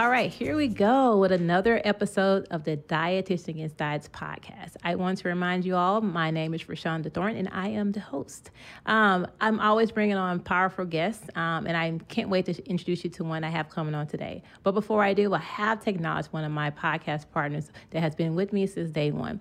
All right, here we go with another episode of the Dietitian Against Diets podcast. I want to remind you all, my name is Rashonda Thornton, and I am the host. Um, I'm always bringing on powerful guests, um, and I can't wait to introduce you to one I have coming on today. But before I do, I have to acknowledge one of my podcast partners that has been with me since day one.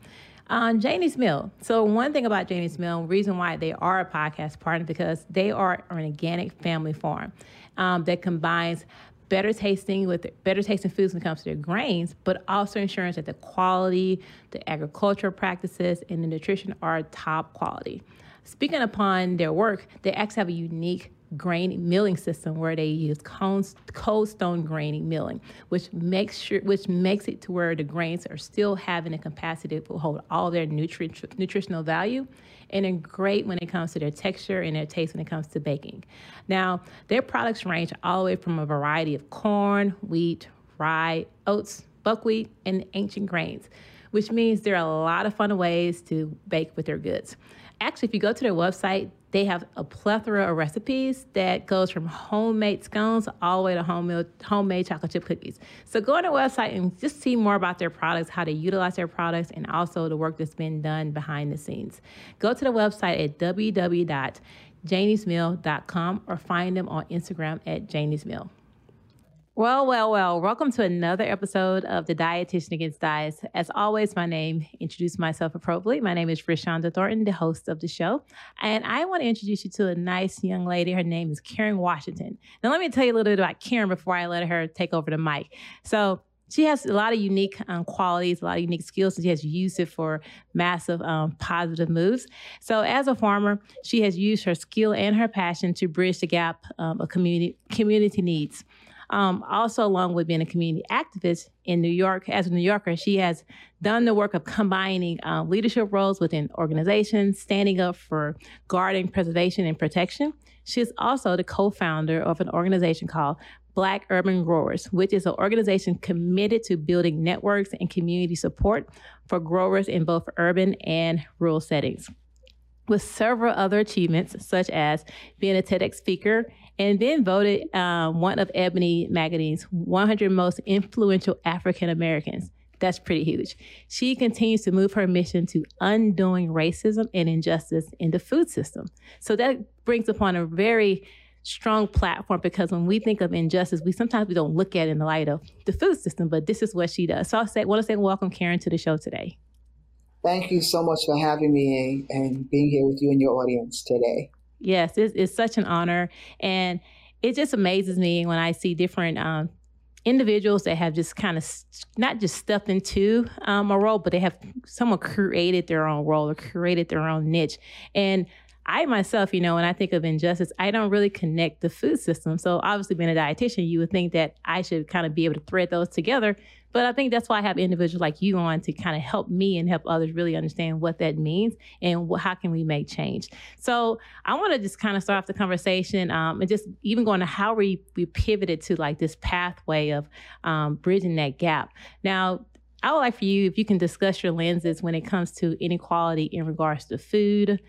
Um, Janie's Mill. So one thing about Janie's Mill, reason why they are a podcast partner, because they are an organic family farm um, that combines better tasting with better tasting foods when it comes to their grains, but also ensuring that the quality, the agricultural practices, and the nutrition are top quality. Speaking upon their work, they actually have a unique grain milling system where they use cold stone graining milling, which makes sure which makes it to where the grains are still having the capacity to hold all their nutri- nutritional value and are great when it comes to their texture and their taste when it comes to baking. Now, their products range all the way from a variety of corn, wheat, rye, oats, buckwheat, and ancient grains, which means there are a lot of fun ways to bake with their goods. Actually, if you go to their website, they have a plethora of recipes that goes from homemade scones all the way to homemade, homemade chocolate chip cookies. So go on their website and just see more about their products, how they utilize their products, and also the work that's been done behind the scenes. Go to the website at www.janiesmill.com or find them on Instagram at janiesmill. Well, well, well, welcome to another episode of The Dietitian Against Diets. As always, my name, introduce myself appropriately. My name is Rashonda Thornton, the host of the show. And I want to introduce you to a nice young lady. Her name is Karen Washington. Now, let me tell you a little bit about Karen before I let her take over the mic. So, she has a lot of unique um, qualities, a lot of unique skills, and she has used it for massive um, positive moves. So, as a farmer, she has used her skill and her passion to bridge the gap um, of community community needs. Um, also, along with being a community activist in New York, as a New Yorker, she has done the work of combining uh, leadership roles within organizations, standing up for garden preservation and protection. She is also the co founder of an organization called Black Urban Growers, which is an organization committed to building networks and community support for growers in both urban and rural settings with several other achievements, such as being a TEDx speaker and then voted um, one of Ebony Magazine's 100 most influential African Americans. That's pretty huge. She continues to move her mission to undoing racism and injustice in the food system. So that brings upon a very strong platform because when we think of injustice, we sometimes we don't look at it in the light of the food system, but this is what she does. So I say, want to say welcome Karen to the show today. Thank you so much for having me and being here with you and your audience today. Yes, it's, it's such an honor. And it just amazes me when I see different um, individuals that have just kind of not just stepped into um, a role, but they have someone created their own role or created their own niche. And I myself, you know, when I think of injustice, I don't really connect the food system. So obviously, being a dietitian, you would think that I should kind of be able to thread those together. But I think that's why I have individuals like you on to kind of help me and help others really understand what that means and how can we make change. So I want to just kind of start off the conversation um, and just even going to how we, we pivoted to like this pathway of um, bridging that gap. Now, I would like for you, if you can discuss your lenses when it comes to inequality in regards to food,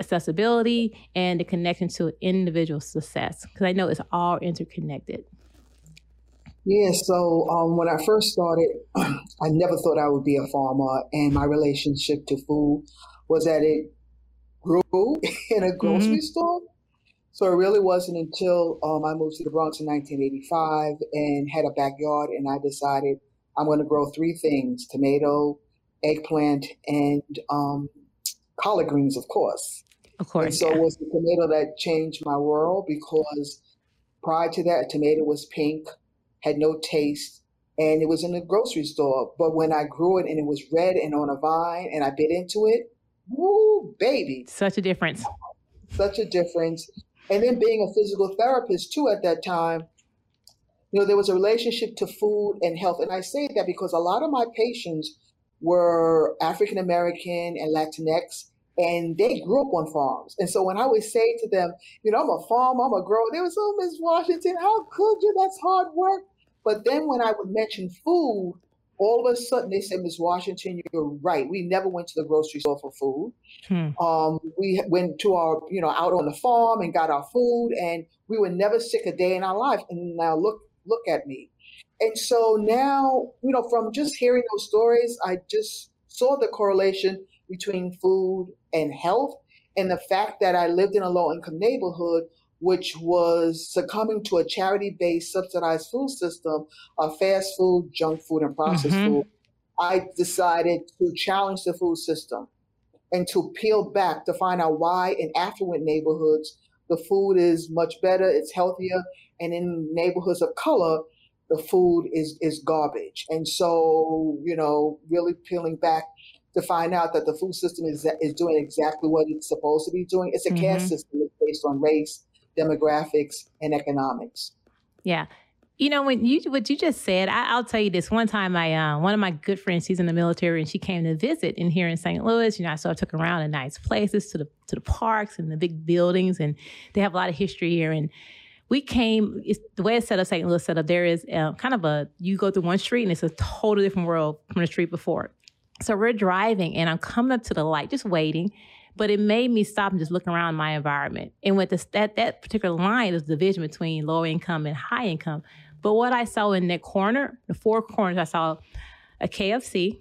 accessibility, and the connection to individual success, because I know it's all interconnected. Yeah, so um, when I first started, I never thought I would be a farmer, and my relationship to food was that it grew in a grocery mm-hmm. store. So it really wasn't until um, I moved to the Bronx in 1985 and had a backyard, and I decided I'm going to grow three things: tomato, eggplant, and um, collard greens, of course. Of course. And so yeah. it was the tomato that changed my world because prior to that, tomato was pink had no taste, and it was in the grocery store. But when I grew it and it was red and on a vine and I bit into it, woo, baby. Such a difference. Such a difference. And then being a physical therapist too at that time, you know, there was a relationship to food and health. And I say that because a lot of my patients were African American and Latinx, and they grew up on farms. And so when I would say to them, you know, I'm a farm, I'm a grower, they would say, oh, Miss Washington, how could you? That's hard work. But then when I would mention food, all of a sudden they said, Ms. Washington, you're right. We never went to the grocery store for food. Hmm. Um, we went to our, you know, out on the farm and got our food, and we were never sick a day in our life. And now look, look at me. And so now, you know, from just hearing those stories, I just saw the correlation between food and health and the fact that I lived in a low income neighborhood which was succumbing to a charity based subsidized food system of fast food, junk food, and processed mm-hmm. food, I decided to challenge the food system and to peel back to find out why in affluent neighborhoods the food is much better, it's healthier, and in neighborhoods of color, the food is is garbage. And so, you know, really peeling back to find out that the food system is is doing exactly what it's supposed to be doing. It's a mm-hmm. caste system. It's based on race, demographics, and economics. Yeah. You know, when you what you just said, I, will tell you this. One time, I uh, one of my good friends, she's in the military, and she came to visit in here in St. Louis. You know, so I took her around to nice places, to the to the parks and the big buildings, and they have a lot of history here. And we came the way it's set up, St. Louis set up. There is uh, kind of a you go through one street, and it's a totally different world from the street before. So we're driving, and I'm coming up to the light, just waiting but it made me stop and just look around my environment. And with that that particular line is division between low income and high income. But what I saw in that corner, the four corners, I saw a KFC,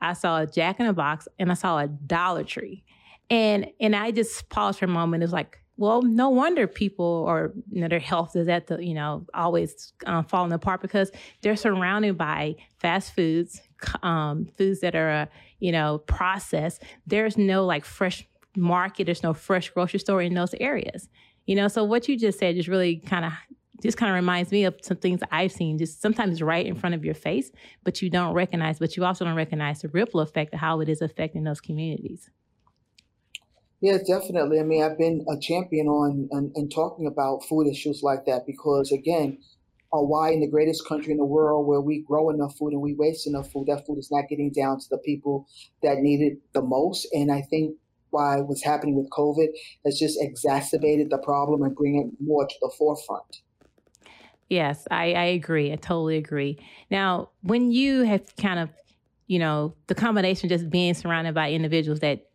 I saw a Jack in the Box, and I saw a Dollar Tree. And and I just paused for a moment. It was like, well, no wonder people or you know, their health is at the you know always um, falling apart because they're surrounded by fast foods, um, foods that are uh, you know processed. There's no like fresh market. There's no fresh grocery store in those areas. You know, so what you just said just really kind of just kind of reminds me of some things I've seen just sometimes right in front of your face, but you don't recognize, but you also don't recognize the ripple effect of how it is affecting those communities. Yeah, definitely. I mean, I've been a champion on and talking about food issues like that because, again, uh, why in the greatest country in the world where we grow enough food and we waste enough food, that food is not getting down to the people that need it the most. And I think why what's happening with COVID has just exacerbated the problem and bring it more to the forefront. Yes, I, I agree. I totally agree. Now, when you have kind of, you know, the combination just being surrounded by individuals that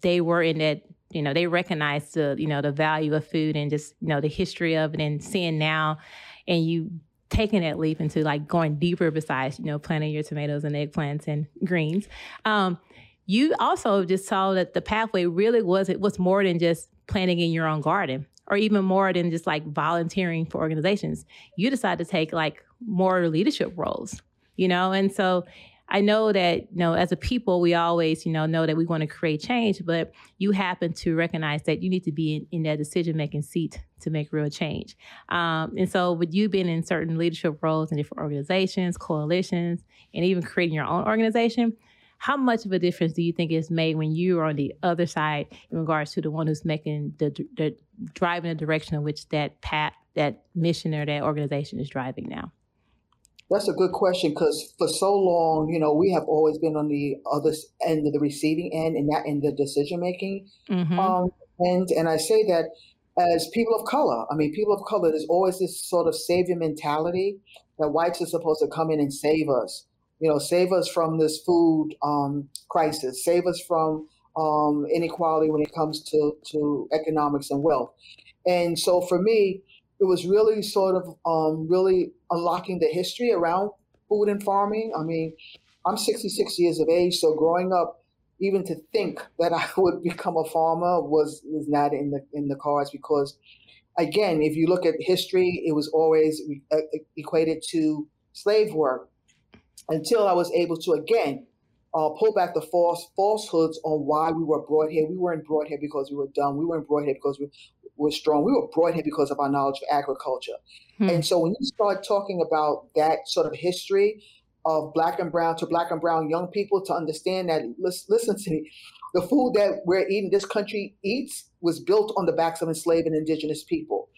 they were in that you know they recognize the you know the value of food and just you know the history of it and seeing now and you taking that leap into like going deeper besides you know planting your tomatoes and eggplants and greens. Um, you also just saw that the pathway really was it was more than just planting in your own garden or even more than just like volunteering for organizations. You decided to take like more leadership roles you know? And so I know that, you know, as a people, we always, you know, know that we want to create change, but you happen to recognize that you need to be in, in that decision making seat to make real change. Um, and so, with you being in certain leadership roles in different organizations, coalitions, and even creating your own organization, how much of a difference do you think is made when you are on the other side in regards to the one who's making the, the driving the direction in which that path, that mission, or that organization is driving now? That's a good question because for so long, you know, we have always been on the other end of the receiving end and that in the decision making. Mm-hmm. Um, and and I say that as people of color, I mean, people of color, there's always this sort of savior mentality that whites are supposed to come in and save us. You know, save us from this food um, crisis, save us from um, inequality when it comes to to economics and wealth. And so for me, it was really sort of um, really unlocking the history around food and farming. I mean, I'm 66 years of age, so growing up, even to think that I would become a farmer was was not in the in the cards because, again, if you look at history, it was always equated to slave work until I was able to again uh, pull back the false falsehoods on why we were brought here. We weren't brought here because we were dumb. We weren't brought here because we were strong. We were brought here because of our knowledge of agriculture. Hmm. And so when you start talking about that sort of history of black and brown to black and brown young people to understand that, listen to me, the food that we're eating, this country eats, was built on the backs of enslaved and indigenous people.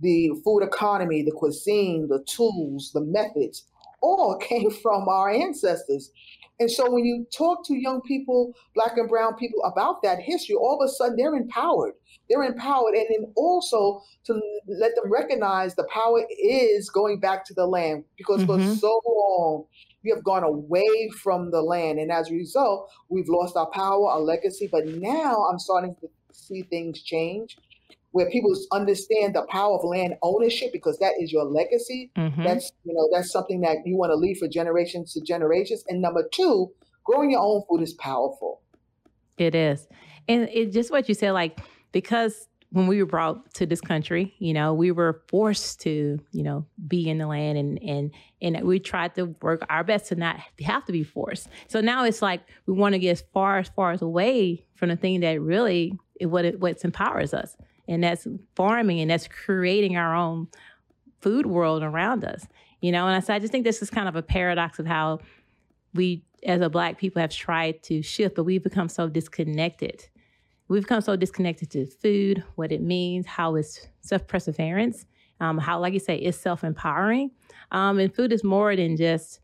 The food economy, the cuisine, the tools, the methods, all came from our ancestors. And so when you talk to young people, black and brown people about that history, all of a sudden they're empowered. They're empowered. And then also to let them recognize the power is going back to the land because mm-hmm. for so long we have gone away from the land. And as a result, we've lost our power, our legacy. But now I'm starting to see things change where people understand the power of land ownership because that is your legacy. Mm-hmm. That's you know that's something that you want to leave for generations to generations. And number two, growing your own food is powerful. It is, and it just what you said, like because when we were brought to this country, you know, we were forced to, you know, be in the land and and and we tried to work our best to not have to be forced. So now it's like we want to get as far as far as away from the thing that really what it, what empowers us, and that's farming and that's creating our own food world around us. You know, and I said I just think this is kind of a paradox of how we as a black people have tried to shift, but we've become so disconnected We've become so disconnected to food, what it means, how it's self perseverance, um, how, like you say, it's self empowering. Um, and food is more than just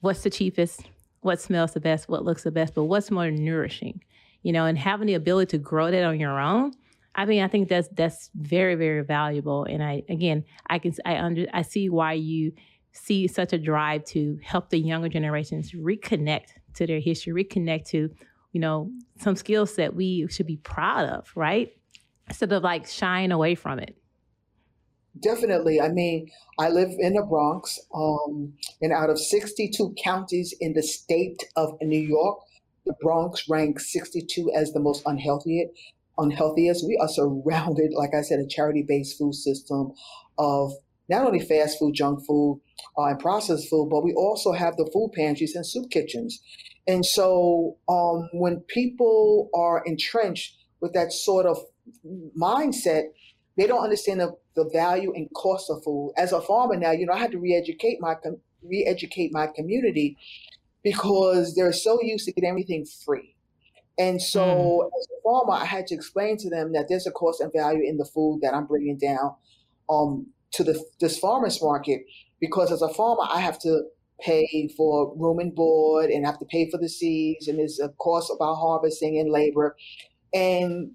what's the cheapest, what smells the best, what looks the best, but what's more nourishing, you know, and having the ability to grow that on your own. I mean, I think that's that's very very valuable. And I again, I can I under I see why you see such a drive to help the younger generations reconnect to their history, reconnect to you know, some skill set we should be proud of, right? Instead of like shying away from it. Definitely. I mean, I live in the Bronx, um, and out of 62 counties in the state of New York, the Bronx ranks 62 as the most unhealthy, unhealthiest. We are surrounded, like I said, a charity-based food system of not only fast food, junk food, uh, and processed food, but we also have the food pantries and soup kitchens. And so um, when people are entrenched with that sort of mindset, they don't understand the, the value and cost of food. As a farmer now, you know, I had to re-educate my re-educate my community because they're so used to getting everything free. And so mm. as a farmer, I had to explain to them that there's a cost and value in the food that I'm bringing down um, to the, this farmer's market. Because as a farmer, I have to pay for room and board and have to pay for the seeds and there's a cost about harvesting and labor and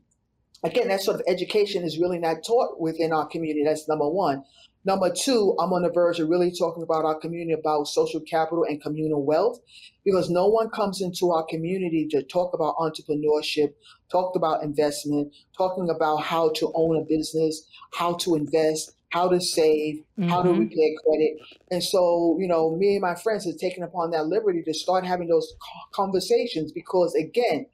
again that sort of education is really not taught within our community that's number one number two i'm on the verge of really talking about our community about social capital and communal wealth because no one comes into our community to talk about entrepreneurship talk about investment talking about how to own a business how to invest how to save, mm-hmm. how to mm-hmm. repay credit. And so, you know, me and my friends have taken upon that liberty to start having those conversations because, again,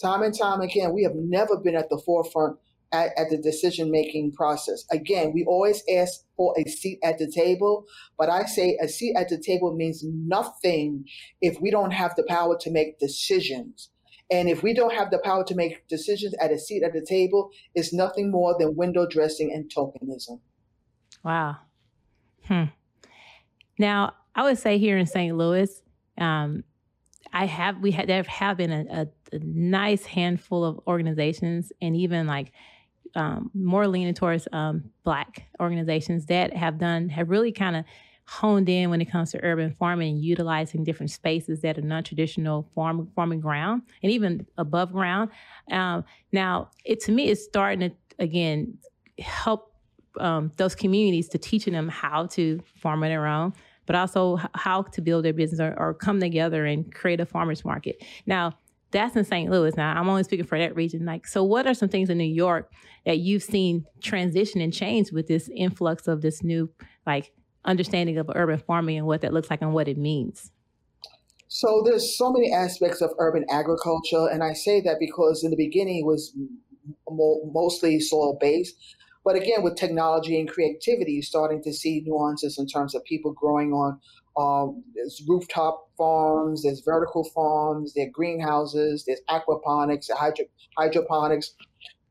time and time again, we have never been at the forefront at, at the decision making process. Again, we always ask for a seat at the table, but I say a seat at the table means nothing if we don't have the power to make decisions. And if we don't have the power to make decisions at a seat at the table, it's nothing more than window dressing and tokenism. Wow. Hmm. Now, I would say here in St. Louis, um, I have we had there have been a, a, a, nice handful of organizations and even like um, more leaning towards um, black organizations that have done have really kind of honed in when it comes to urban farming and utilizing different spaces that are non-traditional farm farming ground and even above ground. Um, now, it to me is starting to again help um, those communities to teaching them how to farm on their own, but also how to build their business or, or come together and create a farmers market. Now, that's in St. Louis. Now, I'm only speaking for that region. Like, so what are some things in New York that you've seen transition and change with this influx of this new, like, understanding of urban farming and what that looks like and what it means? So there's so many aspects of urban agriculture, and I say that because in the beginning it was mostly soil based, but again, with technology and creativity, you're starting to see nuances in terms of people growing on um, there's rooftop farms, there's vertical farms, there are greenhouses, there's aquaponics, hydro- hydroponics.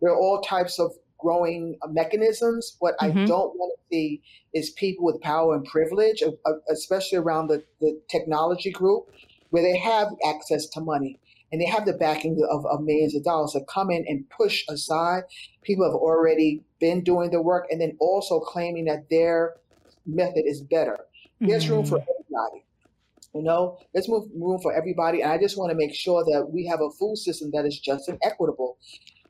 There are all types of growing mechanisms. What mm-hmm. I don't want to see is people with power and privilege, especially around the, the technology group, where they have access to money and they have the backing of, of millions of dollars to come in and push aside people who have already been doing the work and then also claiming that their method is better. There's mm-hmm. room for mm-hmm. everybody. You know, there's move room for everybody. And I just want to make sure that we have a food system that is just and equitable.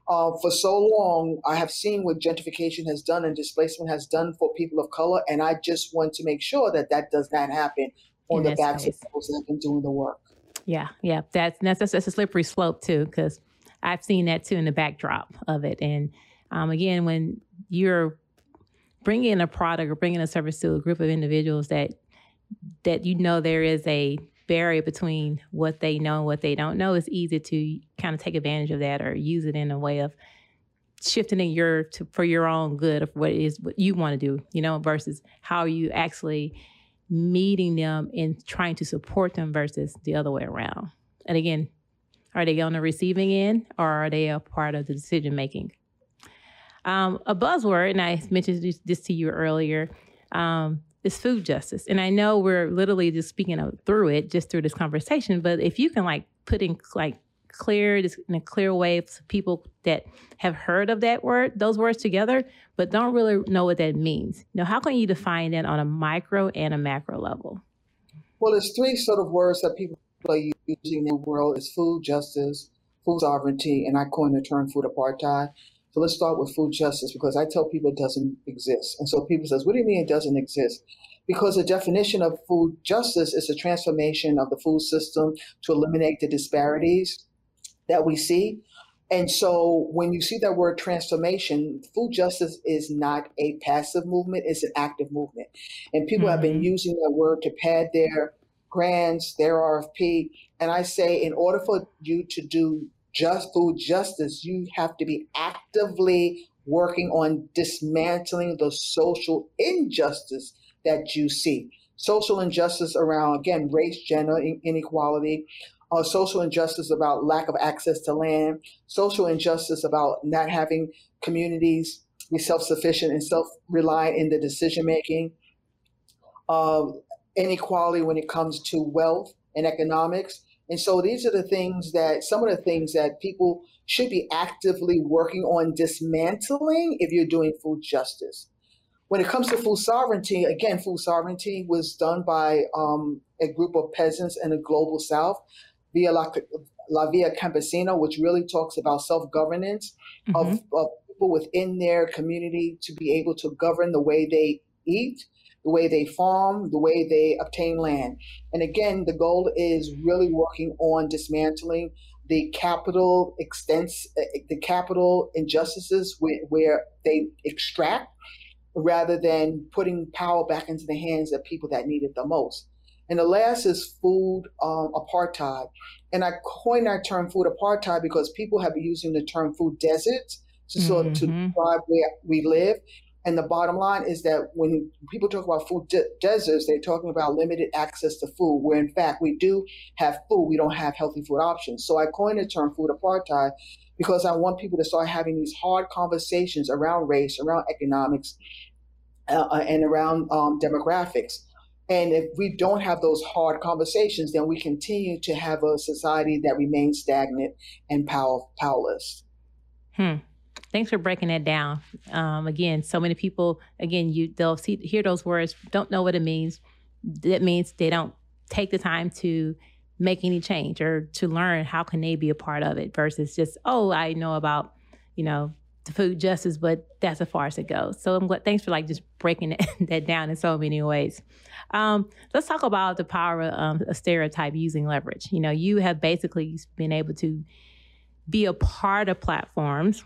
Uh, for so long, I have seen what gentrification has done and displacement has done for people of color. And I just want to make sure that that does not happen on In the backs of those that have been doing the work. Yeah, yeah, that's that's that's a slippery slope too, because I've seen that too in the backdrop of it, and Um, again, when you're bringing a product or bringing a service to a group of individuals that that you know there is a barrier between what they know and what they don't know, it's easy to kind of take advantage of that or use it in a way of shifting in your to, for your own good of what it is what you want to do, you know, versus how you actually meeting them and trying to support them versus the other way around. And again, are they on the receiving end or are they a part of the decision making? Um, a buzzword, and I mentioned this, to you earlier, um, is food justice. And I know we're literally just speaking of, through it, just through this conversation. But if you can like put in like clear in a clear way for people that have heard of that word, those words together, but don't really know what that means. Now, how can you define that on a micro and a macro level? Well, there's three sort of words that people are using in the world is food justice, food sovereignty, and I coined the term food apartheid. So let's start with food justice because I tell people it doesn't exist. And so people says, what do you mean it doesn't exist? Because the definition of food justice is a transformation of the food system to eliminate the disparities that we see. And so when you see that word transformation, food justice is not a passive movement, it's an active movement. And people mm-hmm. have been mm-hmm. using that word to pad their grants, their RFP. And I say, in order for you to do just food justice, you have to be actively working on dismantling the social injustice that you see. Social injustice around, again, race, gender inequality, uh, social injustice about lack of access to land, social injustice about not having communities be self sufficient and self reliant in the decision making, uh, inequality when it comes to wealth and economics. And so these are the things that some of the things that people should be actively working on dismantling if you're doing food justice. When it comes to food sovereignty, again, food sovereignty was done by um, a group of peasants in the global south via La, La Via Campesina, which really talks about self governance mm-hmm. of, of people within their community to be able to govern the way they eat, the way they farm, the way they obtain land. And again, the goal is really working on dismantling the capital extents, the capital injustices where, where they extract rather than putting power back into the hands of people that need it the most. And the last is food um, apartheid. And I coined that term food apartheid because people have been using the term food deserts to mm-hmm. sort of to mm-hmm. describe where we live. And the bottom line is that when people talk about food de- deserts, they're talking about limited access to food, where in fact we do have food, we don't have healthy food options. So I coined the term food apartheid because I want people to start having these hard conversations around race, around economics, uh, uh and around um, demographics. And if we don't have those hard conversations, then we continue to have a society that remains stagnant and power, powerless. Hmm. Thanks for breaking that down. Um, again, so many people, again, you they'll see hear those words, don't know what it means. That means they don't take the time to make any change or to learn how can they be a part of it versus just, oh, I know about, you know, the food justice, but that's as far as it goes. So I'm glad, thanks for like just breaking that, down in so many ways. Um, let's talk about the power of um, a stereotype using leverage. You know, you have basically been able to be a part of platforms,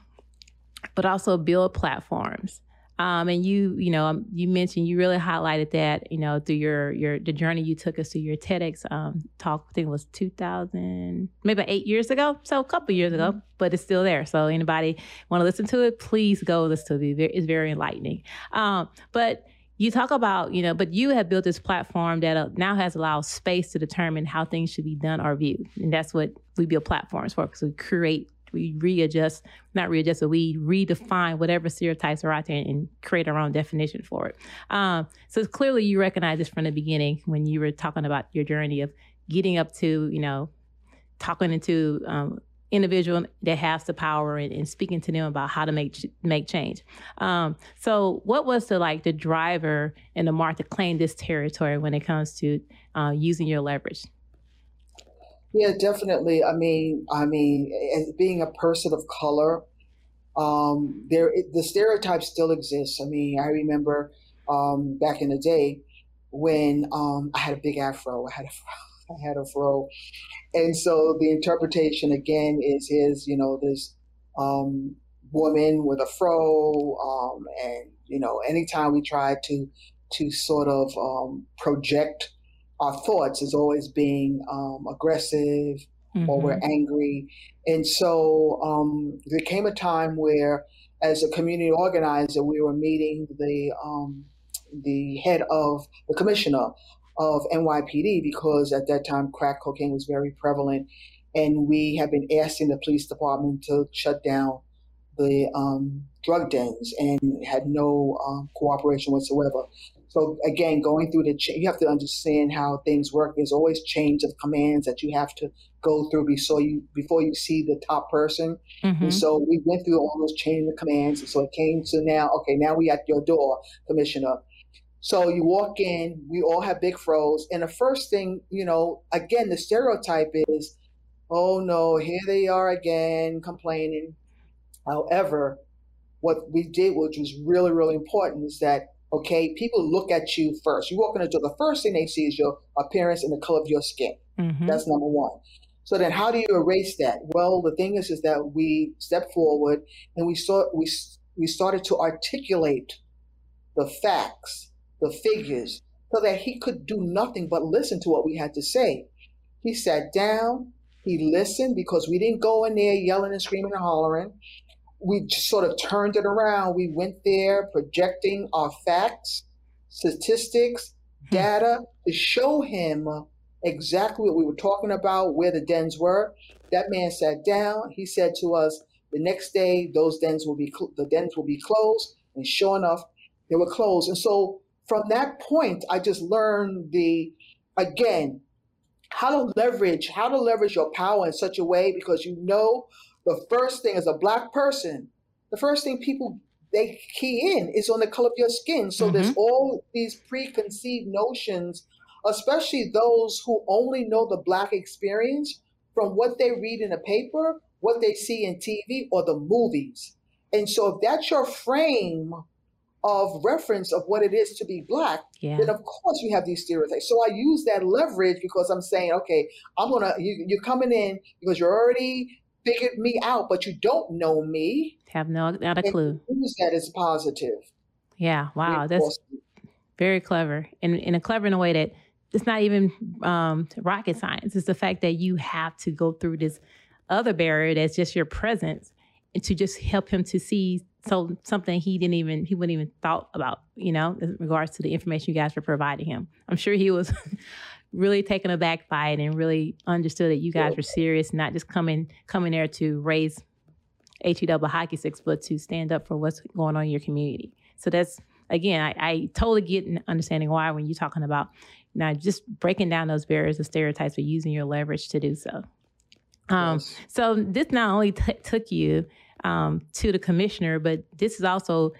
but also build platforms. Um, and you, you know, um, you mentioned you really highlighted that, you know, through your your the journey you took us through your TEDx um, talk. I think it was 2000, maybe eight years ago, so a couple years ago, mm-hmm. but it's still there. So anybody want to listen to it, please go listen to it. It's very enlightening. Um, but you talk about, you know, but you have built this platform that uh, now has allowed space to determine how things should be done or viewed, and that's what we build platforms for because we create we readjust, not readjust, but we redefine whatever stereotypes are out there and create our own definition for it. Um, so clearly you recognize this from the beginning when you were talking about your journey of getting up to, you know, talking into um, individual that has the power and, and, speaking to them about how to make make change. Um, so, what was the like the driver and the mark to claim this territory when it comes to uh, using your leverage? Yeah, definitely. I mean, I mean, as being a person of color, um, there the stereotype still exists. I mean, I remember um, back in the day when um, I had a big afro. I had a I had a fro, and so the interpretation again is his, you know, this um, woman with a fro, um, and you know, anytime we try to to sort of um, project our thoughts as always being um, aggressive mm-hmm. or we're mm-hmm. angry, and so um, there came a time where, as a community organizer, we were meeting the um, the head of the commissioner of NYPD because at that time crack cocaine was very prevalent, and we have been asking the police department to shut down the um, drug dens and had no um, cooperation whatsoever. So again, going through the, you have to understand how things work. There's always change of commands that you have to go through before you before you see the top person. Mm-hmm. And so we went through all those chain of commands. And so it came to now, okay, now we at your door, Commissioner. So you walk in, we all have big froze, and the first thing, you know, again, the stereotype is, oh no, here they are again complaining. However, what we did, which was really, really important, is that okay, people look at you first. You walk in the door, the first thing they see is your appearance and the color of your skin. Mm-hmm. That's number one. So then, how do you erase that? Well, the thing is, is that we stepped forward and we saw we we started to articulate the facts the figures, so that he could do nothing but listen to what we had to say. He sat down, he listened because we didn't go in there yelling and screaming and hollering. We just sort of turned it around. We went there projecting our facts, statistics, hmm. data to show him exactly what we were talking about, where the dens were. That man sat down. He said to us, the next day, those dens will be cl- the dens will be closed. And sure enough, they were closed. And so from that point, I just learned the, again, how to leverage, how to leverage your power in such a way because you know the first thing as a black person, the first thing people they key in is on the color of your skin. So mm-hmm. there's all these preconceived notions, especially those who only know the black experience from what they read in a paper, what they see in TV or the movies. And so if that's your frame of reference of what it is to be black, yeah. then of course you have these stereotypes. So I use that leverage because I'm saying, okay, I'm gonna you, you're coming in because you're already figured me out, but you don't know me. Have no not a clue. Use that as positive. Yeah. Wow. That's very clever, and in a clever in a way that it's not even um, rocket science. It's the fact that you have to go through this other barrier that's just your presence, and to just help him to see so something he didn't even he wouldn't even thought about you know in regards to the information you guys were providing him i'm sure he was really taken aback by it and really understood that you guys were serious not just coming coming there to raise he double hockey sticks but to stand up for what's going on in your community. So that's again i, I totally get understanding why when you're talking about now just breaking down those barriers of stereotypes but using your leverage to do so. Um, yes. so this not only t- took you um, to the commissioner, but this is also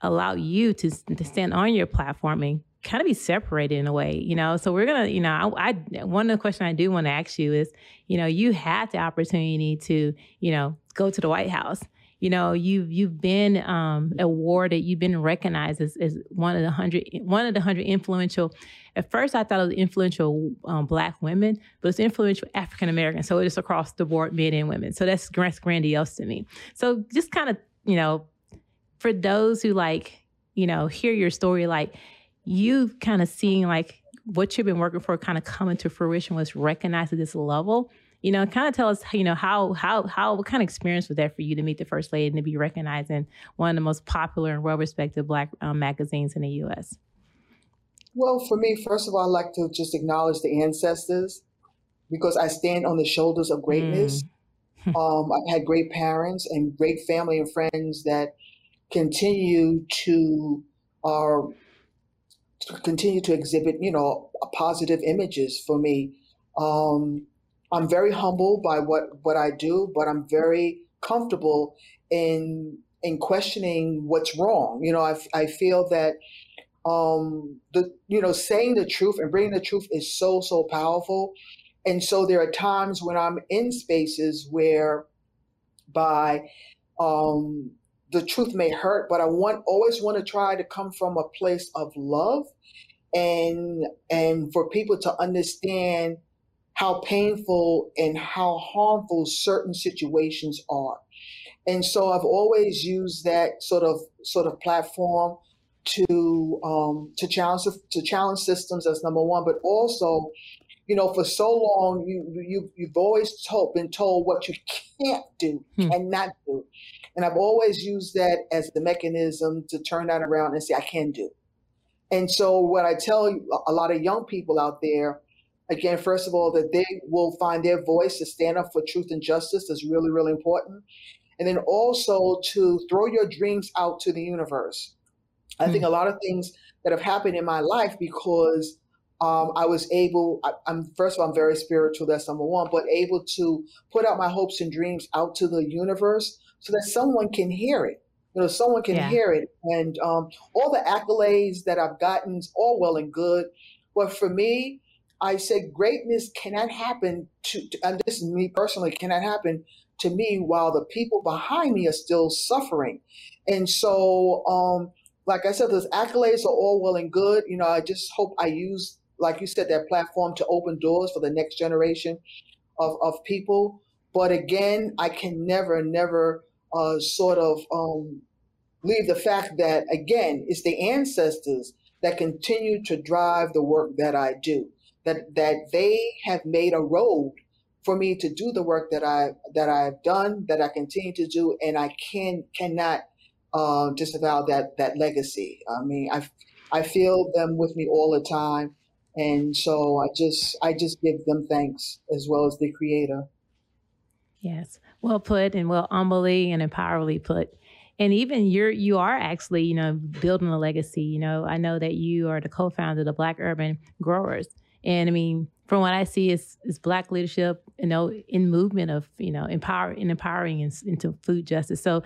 allowed you to, to stand on your platform and kind of be separated in a way, you know. So we're gonna, you know, I, I one of the questions I do want to ask you is, you know, you had the opportunity to, you know, go to the White House. You know you've you've been um, awarded you've been recognized as, as one of the hundred one of the hundred influential at first i thought it was influential um, black women but it's influential african american so it's across the board men and women. So that's, that's grandiose to me. So just kind of you know for those who like you know hear your story like you kind of seeing like what you've been working for kind of coming to fruition was recognized at this level you know, kind of tell us, you know, how how how what kind of experience was that for you to meet the first lady and to be recognized in one of the most popular and well-respected Black um, magazines in the U.S. Well, for me, first of all, I'd like to just acknowledge the ancestors because I stand on the shoulders of greatness. Mm. um, I've had great parents and great family and friends that continue to are uh, continue to exhibit, you know, positive images for me. Um, I'm very humble by what what I do, but I'm very comfortable in in questioning what's wrong. You know, I, I feel that um, the you know saying the truth and bringing the truth is so so powerful, and so there are times when I'm in spaces where by um, the truth may hurt, but I want always want to try to come from a place of love and and for people to understand how painful and how harmful certain situations are. And so I've always used that sort of sort of platform to um, to challenge to challenge systems as number one, but also, you know, for so long you you you've always told, been told what you can't do, hmm. cannot do, and I've always used that as the mechanism to turn that around and say I can do. And so what I tell a lot of young people out there, again, first of all, that they will find their voice to stand up for truth and justice is really really important, and then also to throw your dreams out to the universe. I mm think a lot of things that have happened in my life because um, I was able, I, am first of all, I'm very spiritual, that's number one, but able to put out my hopes and dreams out to the universe so that someone can hear it. You know, someone can yeah. hear it. And um, all the accolades that I've gotten is all well and good. But for me, I say greatness cannot happen to, and this is me personally, cannot happen to me while the people behind me are still suffering. And so, um, like I said, those accolades are all well and good. You know, I just hope I use, like you said, that platform to open doors for the next generation of, of people. But again, I can never, never uh, sort of um, leave the fact that, again, it's the ancestors that continue to drive the work that I do. That that they have made a road for me to do the work that I that I've done, that I continue to do, and I can cannot uh, disavow that that legacy. I mean, I I feel them with me all the time, and so I just I just give them thanks as well as the Creator. Yes, well put, and well humbly and empoweringly put. And even you're you are actually you know building a legacy. You know, I know that you are the co-founder of the Black Urban Growers, and I mean from what I see is is black leadership, you know, in movement of, you know, empower in empowering in, into food justice. So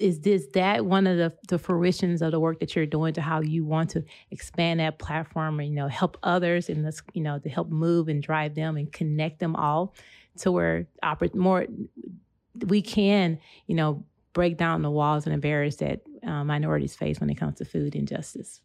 is this that one of the, the fruitions of the work that you're doing to how you want to expand that platform and you know help others in this you know to help move and drive them and connect them all to where more we can you know break down the walls and the barriers that uh, minorities face when it comes to food injustice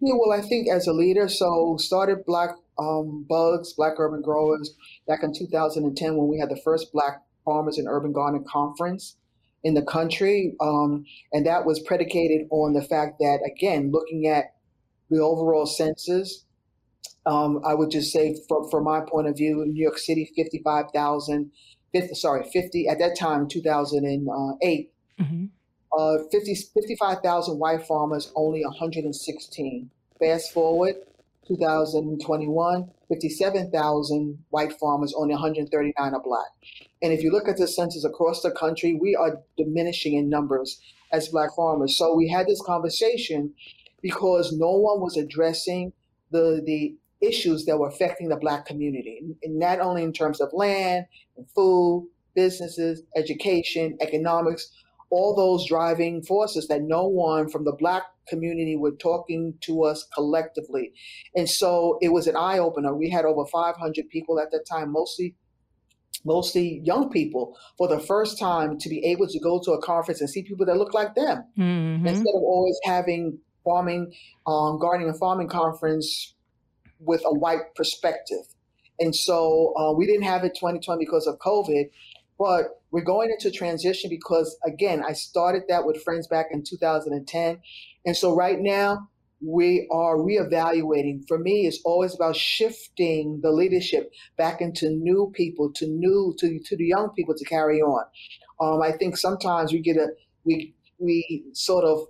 yeah well i think as a leader so started black um, bugs black urban growers back in 2010 when we had the first black farmers and urban garden conference in the country. Um, and that was predicated on the fact that, again, looking at the overall census, um, I would just say, from, from my point of view, New York City, 55,000, 50, sorry, 50, at that time, 2008, mm-hmm. uh, 50, 55,000 white farmers, only 116. Fast forward, 2021, 57,000 white farmers, only 139 are black. And if you look at the census across the country, we are diminishing in numbers as black farmers. So we had this conversation because no one was addressing the the issues that were affecting the black community, and not only in terms of land and food, businesses, education, economics, all those driving forces that no one from the black community were talking to us collectively. And so it was an eye opener. We had over 500 people at that time, mostly mostly young people for the first time to be able to go to a conference and see people that look like them mm-hmm. instead of always having farming um, gardening and farming conference with a white perspective and so uh, we didn't have it 2020 because of covid but we're going into transition because, again, I started that with friends back in 2010. And so right now, we are reevaluating. For me, it's always about shifting the leadership back into new people, to new, to, to the young people to carry on. Um, I think sometimes we get a, we, we sort of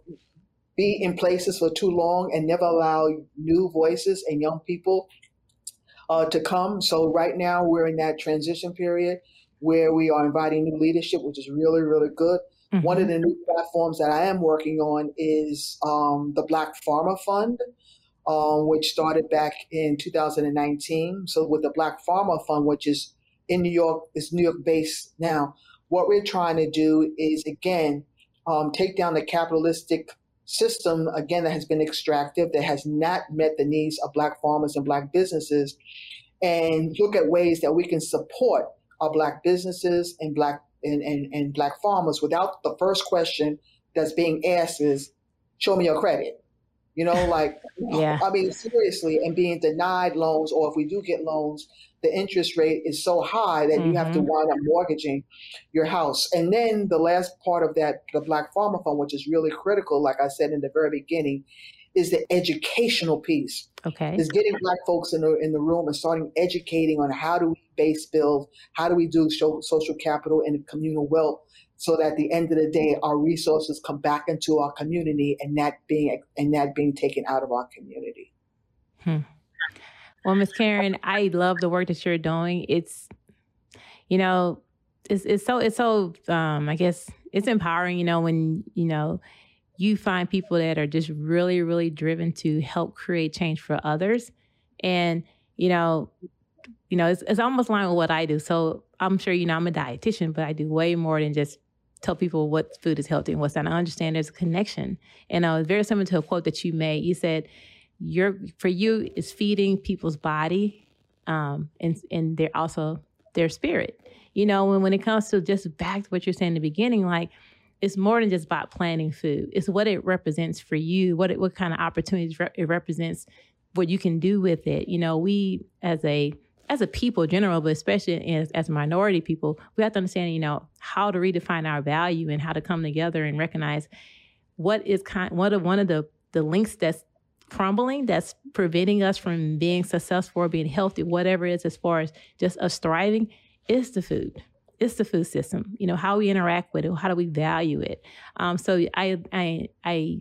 be in places for too long and never allow new voices and young people uh, to come. So right now we're in that transition period where we are inviting new leadership, which is really, really good. Mm-hmm. One of the new platforms that I am working on is um, the Black Farmer Fund, um, which started back in 2019. So with the Black Farmer Fund, which is in New York, is New York based now. What we're trying to do is again um, take down the capitalistic system again that has been extractive, that has not met the needs of Black farmers and Black businesses, and look at ways that we can support our black businesses and black and, and, and black farmers without the first question that's being asked is show me your credit You know, like, yeah. I mean, seriously, and being denied loans, or if we do get loans, the interest rate is so high that mm-hmm. you have to mm-hmm. wind up mortgaging your house. And then the last part of that, the Black Farmer Fund, which is really critical, like I said in the very beginning, is the educational piece. Okay. Is getting black folks in the in the room and starting educating on how do we base build, how do we do social capital and communal wealth so that at the end of the day our resources come back into our community and that being and that being taken out of our community. Hmm. Well, Miss Karen, I love the work that you're doing. It's, you know, it's it's so it's so um, I guess it's empowering. You know, when you know you find people that are just really really driven to help create change for others, and you know, you know, it's it's almost with what I do. So I'm sure you know I'm a dietitian, but I do way more than just tell people what food is healthy and what's not. I understand there's a connection, and I was very similar to a quote that you made. You said your for you is feeding people's body um, and and they're also their spirit. You know, when when it comes to just back to what you're saying in the beginning, like it's more than just about planning food. It's what it represents for you, what it, what kind of opportunities it represents, what you can do with it. You know, we as a as a people general, but especially as, as minority people, we have to understand, you know, how to redefine our value and how to come together and recognize what is kind what of one of the the links that's crumbling that's preventing us from being successful or being healthy, whatever it is, as far as just us thriving, is the food. It's the food system. You know how we interact with it. How do we value it? Um, so I, I, I,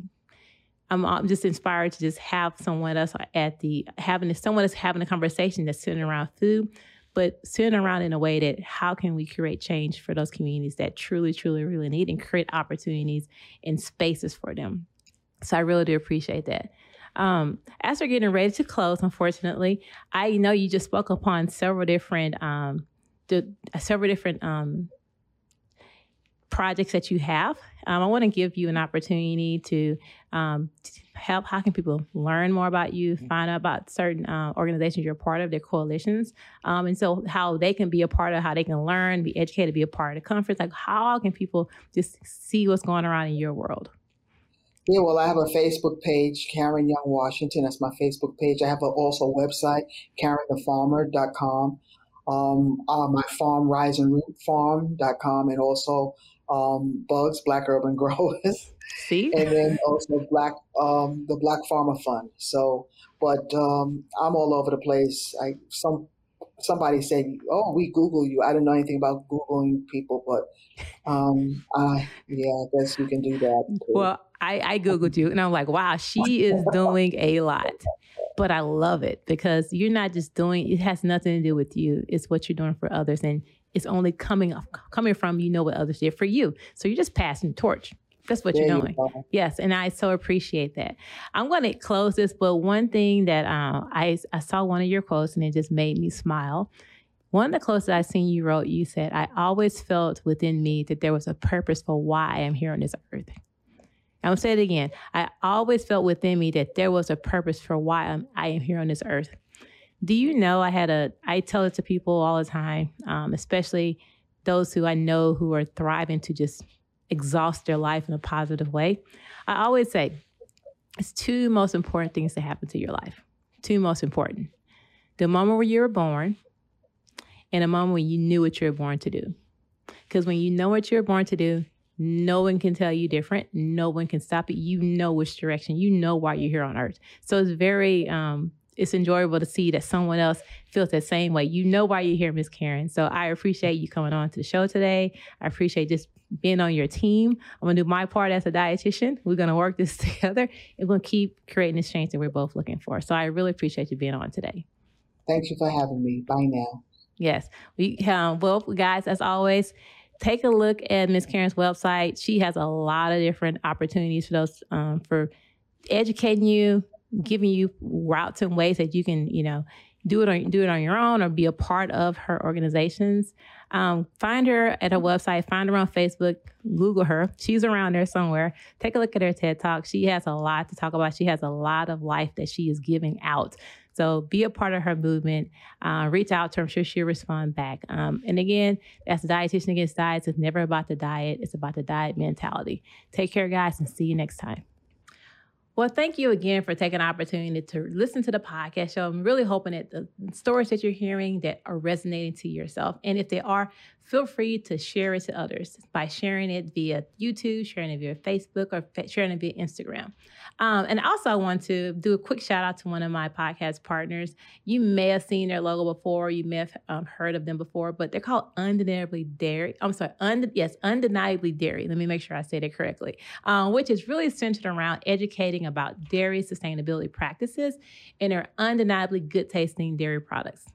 I'm, I'm just inspired to just have someone else at the having someone else having a conversation that's sitting around food, but sitting around in a way that how can we create change for those communities that truly, truly, really need and create opportunities and spaces for them. So I really do appreciate that. Um, as we're getting ready to close, unfortunately, I know you just spoke upon several different um, the, several different um, projects that you have. Um, I want to give you an opportunity to um, help. How can people learn more about you, find out about certain uh, organizations you're a part of, their coalitions, um, and so how they can be a part of, how they can learn, be educated, be a part of the conference. Like, how can people just see what's going around in your world? Yeah, well, I have a Facebook page, Karen Young Washington. That's my Facebook page. I have a, also a website, KarenTheFarmer.com. Um, uh, my farm, Rise and Root Farm.com, and also um, Bugs, Black Urban Growers. See? and then also Black, um, the Black Farmer Fund. So, but um, I'm all over the place. I some somebody said, "Oh, we Google you." I didn't know anything about googling people, but um, I yeah, I guess you can do that. Too. Well, I, I Googled you and I'm like, wow, she is doing a lot. But I love it because you're not just doing it has nothing to do with you. It's what you're doing for others. And it's only coming up coming from you know what others did for you. So you're just passing the torch. That's what there you're doing. You yes, and I so appreciate that. I'm going to close this, but one thing that uh, I I saw one of your quotes and it just made me smile. One of the quotes that I seen you wrote, you said, "I always felt within me that there was a purpose for why I am here on this earth." I'm gonna say it again. I always felt within me that there was a purpose for why I'm, I am here on this earth. Do you know I had a, I tell it to people all the time, um, especially those who I know who are thriving to just exhaust their life in a positive way. I always say it's two most important things that happen to your life. Two most important. The moment where you were born and the moment when you knew what you were born to do. Because when you know what you're born to do, no one can tell you different. No one can stop it. You know which direction. You know why you're here on earth. So it's very um it's enjoyable to see that someone else feels the same way. You know why you're here, Miss Karen. So I appreciate you coming on to the show today. I appreciate just being on your team. I'm gonna do my part as a dietitian. We're gonna work this together and we're gonna keep creating this change that we're both looking for. So I really appreciate you being on today. Thank you for having me. Bye now. Yes. We um, well, guys, as always, take a look at Miss Karen's website. She has a lot of different opportunities for those um, for educating you, giving you routes and ways that you can, you know, do it on do it on your own or be a part of her organizations. Um, find her at her website. Find her on Facebook. Google her. She's around there somewhere. Take a look at her TED Talk. She has a lot to talk about. She has a lot of life that she is giving out. So be a part of her movement. Uh, reach out to her. I'm sure she'll respond back. Um, and again, that's Dietitian Against Diets. It's never about the diet. It's about the diet mentality. Take care, guys, and see you next time. Well, thank you again for taking the opportunity to listen to the podcast show. I'm really hoping that the stories that you're hearing that are resonating to yourself. And if they are, feel free to share it to others by sharing it via YouTube, sharing it via Facebook, or sharing it via Instagram. Um, and also, I want to do a quick shout out to one of my podcast partners. You may have seen their logo before, you may have um, heard of them before, but they're called Undeniably Dairy. I'm sorry, und- yes, Undeniably Dairy. Let me make sure I say that correctly, um, which is really centered around educating about dairy sustainability practices and their undeniably good tasting dairy products.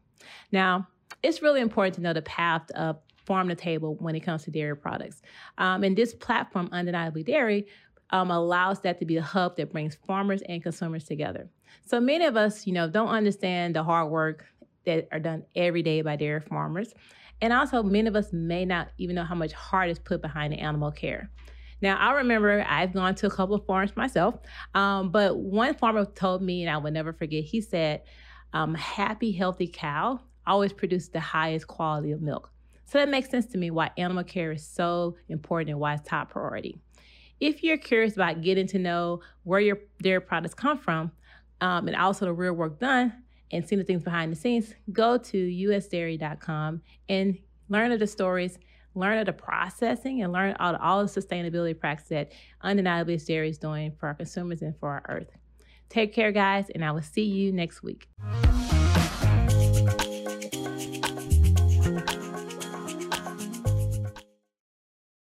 Now, it's really important to know the path of farm to table when it comes to dairy products. Um, and this platform, Undeniably Dairy, um, allows that to be a hub that brings farmers and consumers together. So many of us, you know, don't understand the hard work that are done every day by dairy farmers. And also, many of us may not even know how much heart is put behind the animal care. Now, I remember I've gone to a couple of farms myself, um, but one farmer told me, and I will never forget, he said, um, happy, healthy cow always produces the highest quality of milk. So that makes sense to me why animal care is so important and why it's top priority. If you're curious about getting to know where your dairy products come from um, and also the real work done and seeing the things behind the scenes, go to usdairy.com and learn of the stories, learn of the processing, and learn all, all the sustainability practices that undeniably dairy is doing for our consumers and for our earth. Take care, guys, and I will see you next week.